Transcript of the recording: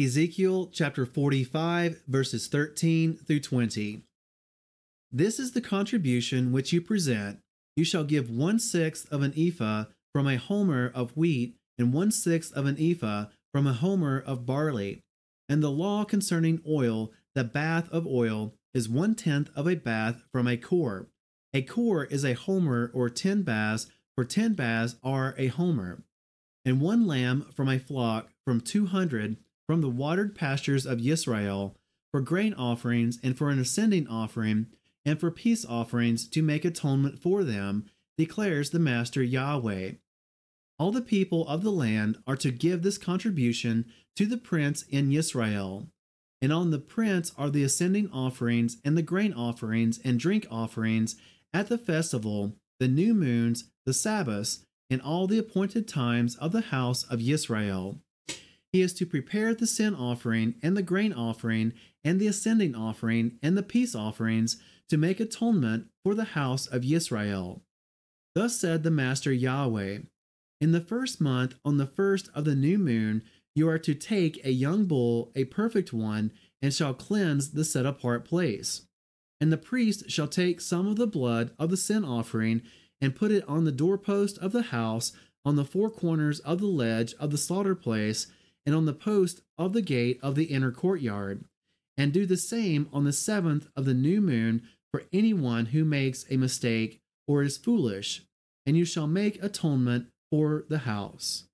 Ezekiel chapter 45, verses 13 through 20. This is the contribution which you present. You shall give one sixth of an ephah from a homer of wheat, and one sixth of an ephah from a homer of barley. And the law concerning oil, the bath of oil, is one tenth of a bath from a kor. A kor is a homer or ten baths, for ten baths are a homer. And one lamb from a flock from two hundred from the watered pastures of Israel for grain offerings and for an ascending offering and for peace offerings to make atonement for them, declares the Master Yahweh. All the people of the land are to give this contribution to the prince in Israel. And on the prince are the ascending offerings and the grain offerings and drink offerings at the festival, the new moons, the Sabbaths, and all the appointed times of the house of Israel. He is to prepare the sin offering and the grain offering and the ascending offering and the peace offerings to make atonement for the house of Israel. Thus said the Master Yahweh In the first month, on the first of the new moon, you are to take a young bull, a perfect one, and shall cleanse the set apart place. And the priest shall take some of the blood of the sin offering and put it on the doorpost of the house, on the four corners of the ledge of the slaughter place and on the post of the gate of the inner courtyard, and do the same on the seventh of the new moon for anyone who makes a mistake or is foolish, and you shall make atonement for the house.